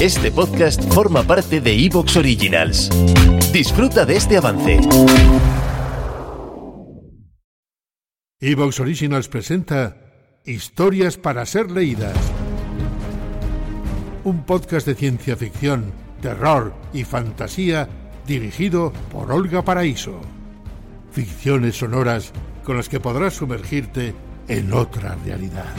Este podcast forma parte de Evox Originals. Disfruta de este avance. Evox Originals presenta Historias para ser leídas. Un podcast de ciencia ficción, terror y fantasía dirigido por Olga Paraíso. Ficciones sonoras con las que podrás sumergirte en otra realidad.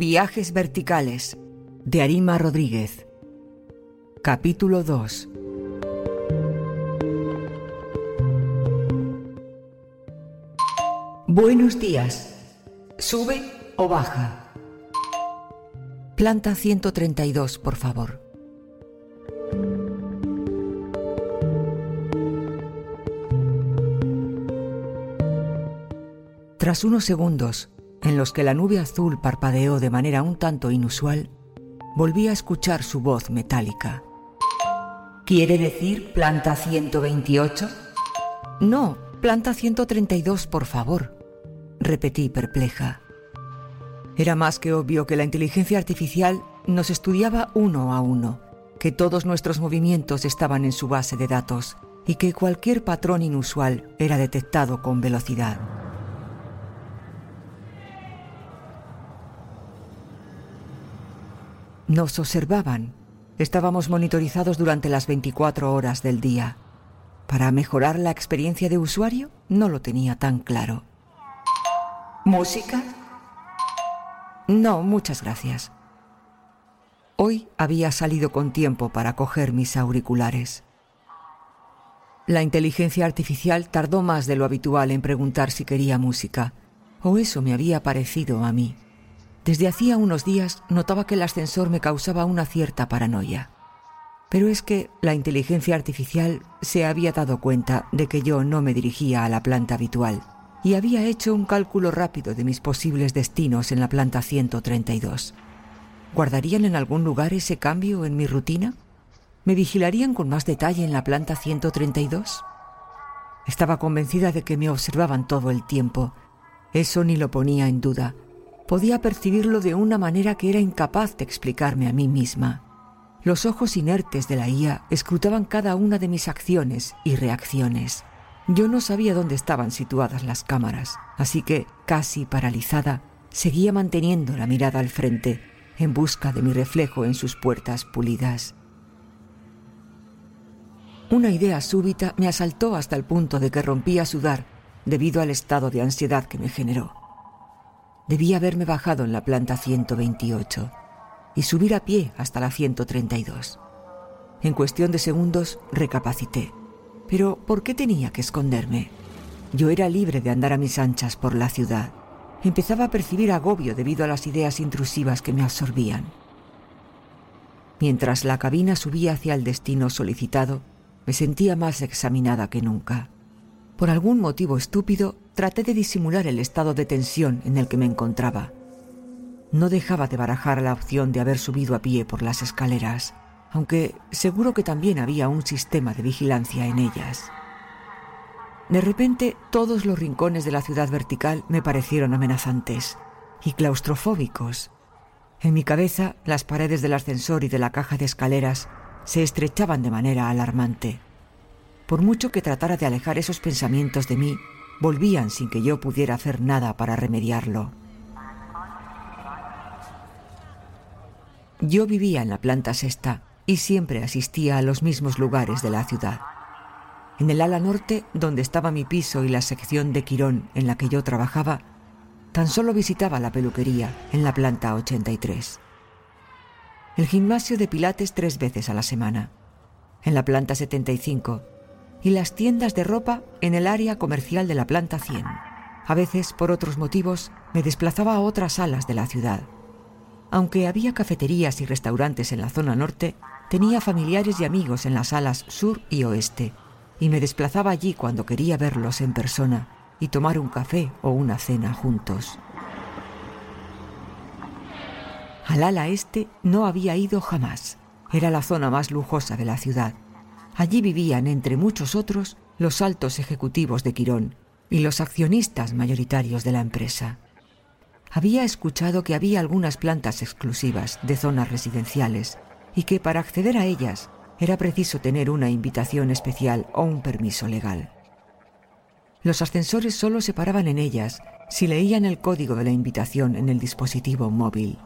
Viajes verticales de Arima Rodríguez. Capítulo 2. Buenos días. ¿Sube o baja? Planta 132, por favor. Tras unos segundos, en los que la nube azul parpadeó de manera un tanto inusual, volví a escuchar su voz metálica. ¿Quiere decir planta 128? No, planta 132, por favor, repetí perpleja. Era más que obvio que la inteligencia artificial nos estudiaba uno a uno, que todos nuestros movimientos estaban en su base de datos y que cualquier patrón inusual era detectado con velocidad. Nos observaban. Estábamos monitorizados durante las 24 horas del día. Para mejorar la experiencia de usuario, no lo tenía tan claro. ¿Música? No, muchas gracias. Hoy había salido con tiempo para coger mis auriculares. La inteligencia artificial tardó más de lo habitual en preguntar si quería música, o eso me había parecido a mí. Desde hacía unos días notaba que el ascensor me causaba una cierta paranoia. Pero es que la inteligencia artificial se había dado cuenta de que yo no me dirigía a la planta habitual y había hecho un cálculo rápido de mis posibles destinos en la planta 132. ¿Guardarían en algún lugar ese cambio en mi rutina? ¿Me vigilarían con más detalle en la planta 132? Estaba convencida de que me observaban todo el tiempo. Eso ni lo ponía en duda podía percibirlo de una manera que era incapaz de explicarme a mí misma. Los ojos inertes de la IA escrutaban cada una de mis acciones y reacciones. Yo no sabía dónde estaban situadas las cámaras, así que, casi paralizada, seguía manteniendo la mirada al frente, en busca de mi reflejo en sus puertas pulidas. Una idea súbita me asaltó hasta el punto de que rompí a sudar debido al estado de ansiedad que me generó. Debía haberme bajado en la planta 128 y subir a pie hasta la 132. En cuestión de segundos recapacité. Pero ¿por qué tenía que esconderme? Yo era libre de andar a mis anchas por la ciudad. Empezaba a percibir agobio debido a las ideas intrusivas que me absorbían. Mientras la cabina subía hacia el destino solicitado, me sentía más examinada que nunca. Por algún motivo estúpido, traté de disimular el estado de tensión en el que me encontraba. No dejaba de barajar la opción de haber subido a pie por las escaleras, aunque seguro que también había un sistema de vigilancia en ellas. De repente, todos los rincones de la ciudad vertical me parecieron amenazantes y claustrofóbicos. En mi cabeza, las paredes del ascensor y de la caja de escaleras se estrechaban de manera alarmante. Por mucho que tratara de alejar esos pensamientos de mí, volvían sin que yo pudiera hacer nada para remediarlo. Yo vivía en la planta sexta y siempre asistía a los mismos lugares de la ciudad. En el ala norte, donde estaba mi piso y la sección de Quirón en la que yo trabajaba, tan solo visitaba la peluquería en la planta 83. El gimnasio de Pilates tres veces a la semana, en la planta 75, y las tiendas de ropa en el área comercial de la planta 100. A veces, por otros motivos, me desplazaba a otras salas de la ciudad. Aunque había cafeterías y restaurantes en la zona norte, tenía familiares y amigos en las salas sur y oeste, y me desplazaba allí cuando quería verlos en persona y tomar un café o una cena juntos. Al ala este no había ido jamás. Era la zona más lujosa de la ciudad. Allí vivían, entre muchos otros, los altos ejecutivos de Quirón y los accionistas mayoritarios de la empresa. Había escuchado que había algunas plantas exclusivas de zonas residenciales y que para acceder a ellas era preciso tener una invitación especial o un permiso legal. Los ascensores solo se paraban en ellas si leían el código de la invitación en el dispositivo móvil.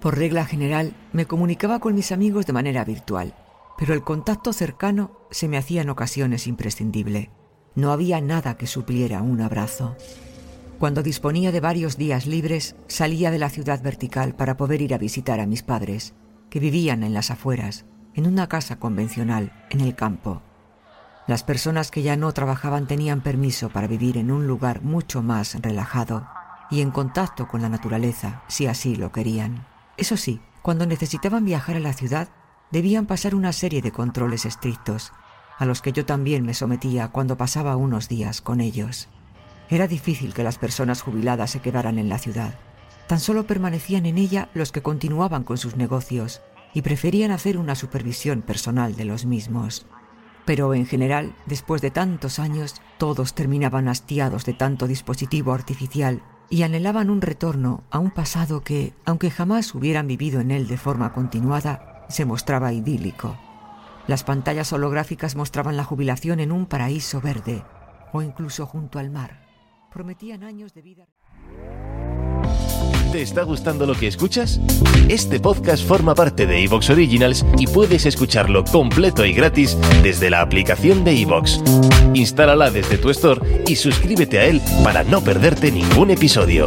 Por regla general, me comunicaba con mis amigos de manera virtual, pero el contacto cercano se me hacía en ocasiones imprescindible. No había nada que supliera un abrazo. Cuando disponía de varios días libres, salía de la ciudad vertical para poder ir a visitar a mis padres, que vivían en las afueras, en una casa convencional, en el campo. Las personas que ya no trabajaban tenían permiso para vivir en un lugar mucho más relajado y en contacto con la naturaleza, si así lo querían. Eso sí, cuando necesitaban viajar a la ciudad, debían pasar una serie de controles estrictos, a los que yo también me sometía cuando pasaba unos días con ellos. Era difícil que las personas jubiladas se quedaran en la ciudad. Tan solo permanecían en ella los que continuaban con sus negocios y preferían hacer una supervisión personal de los mismos. Pero en general, después de tantos años, todos terminaban hastiados de tanto dispositivo artificial y anhelaban un retorno a un pasado que, aunque jamás hubieran vivido en él de forma continuada, se mostraba idílico. Las pantallas holográficas mostraban la jubilación en un paraíso verde o incluso junto al mar. Prometían años de vida. ¿Te está gustando lo que escuchas? Este podcast forma parte de Evox Originals y puedes escucharlo completo y gratis desde la aplicación de Evox. Instálala desde tu store y suscríbete a él para no perderte ningún episodio.